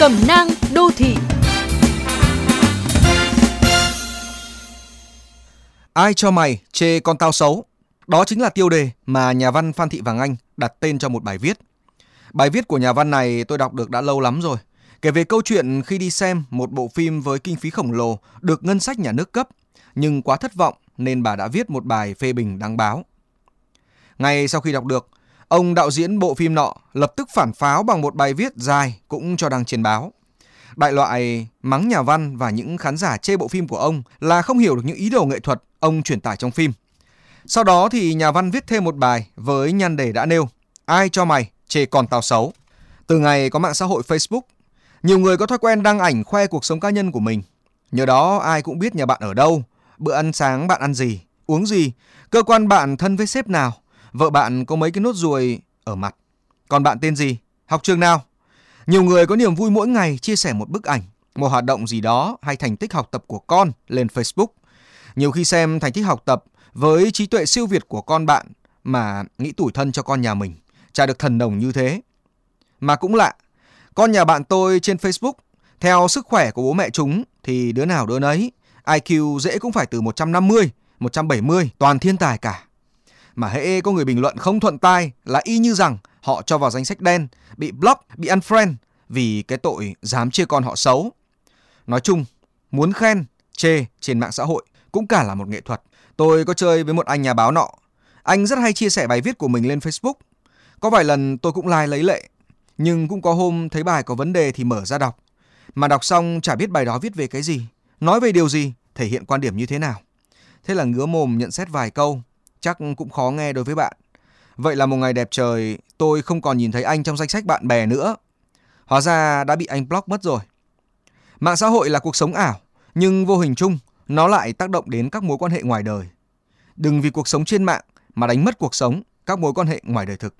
Cẩm nang đô thị Ai cho mày chê con tao xấu? Đó chính là tiêu đề mà nhà văn Phan Thị Vàng Anh đặt tên cho một bài viết. Bài viết của nhà văn này tôi đọc được đã lâu lắm rồi. Kể về câu chuyện khi đi xem một bộ phim với kinh phí khổng lồ được ngân sách nhà nước cấp, nhưng quá thất vọng nên bà đã viết một bài phê bình đăng báo. Ngay sau khi đọc được, ông đạo diễn bộ phim nọ lập tức phản pháo bằng một bài viết dài cũng cho đăng trên báo. Đại loại mắng nhà văn và những khán giả chê bộ phim của ông là không hiểu được những ý đồ nghệ thuật ông truyền tải trong phim. Sau đó thì nhà văn viết thêm một bài với nhan đề đã nêu Ai cho mày chê còn tao xấu. Từ ngày có mạng xã hội Facebook, nhiều người có thói quen đăng ảnh khoe cuộc sống cá nhân của mình. Nhờ đó ai cũng biết nhà bạn ở đâu, bữa ăn sáng bạn ăn gì, uống gì, cơ quan bạn thân với sếp nào, vợ bạn có mấy cái nốt ruồi ở mặt, còn bạn tên gì, học trường nào. Nhiều người có niềm vui mỗi ngày chia sẻ một bức ảnh, một hoạt động gì đó hay thành tích học tập của con lên Facebook. Nhiều khi xem thành tích học tập với trí tuệ siêu việt của con bạn mà nghĩ tủi thân cho con nhà mình, chả được thần đồng như thế. Mà cũng lạ, con nhà bạn tôi trên Facebook, theo sức khỏe của bố mẹ chúng thì đứa nào đứa nấy, IQ dễ cũng phải từ 150, 170, toàn thiên tài cả. Mà hễ có người bình luận không thuận tai là y như rằng họ cho vào danh sách đen, bị block, bị unfriend vì cái tội dám chia con họ xấu. Nói chung, muốn khen, chê trên mạng xã hội cũng cả là một nghệ thuật. Tôi có chơi với một anh nhà báo nọ. Anh rất hay chia sẻ bài viết của mình lên Facebook. Có vài lần tôi cũng like lấy lệ. Nhưng cũng có hôm thấy bài có vấn đề thì mở ra đọc. Mà đọc xong chả biết bài đó viết về cái gì, nói về điều gì, thể hiện quan điểm như thế nào. Thế là ngứa mồm nhận xét vài câu, chắc cũng khó nghe đối với bạn. Vậy là một ngày đẹp trời, tôi không còn nhìn thấy anh trong danh sách bạn bè nữa. Hóa ra đã bị anh block mất rồi. Mạng xã hội là cuộc sống ảo, nhưng vô hình chung nó lại tác động đến các mối quan hệ ngoài đời. Đừng vì cuộc sống trên mạng mà đánh mất cuộc sống, các mối quan hệ ngoài đời thực.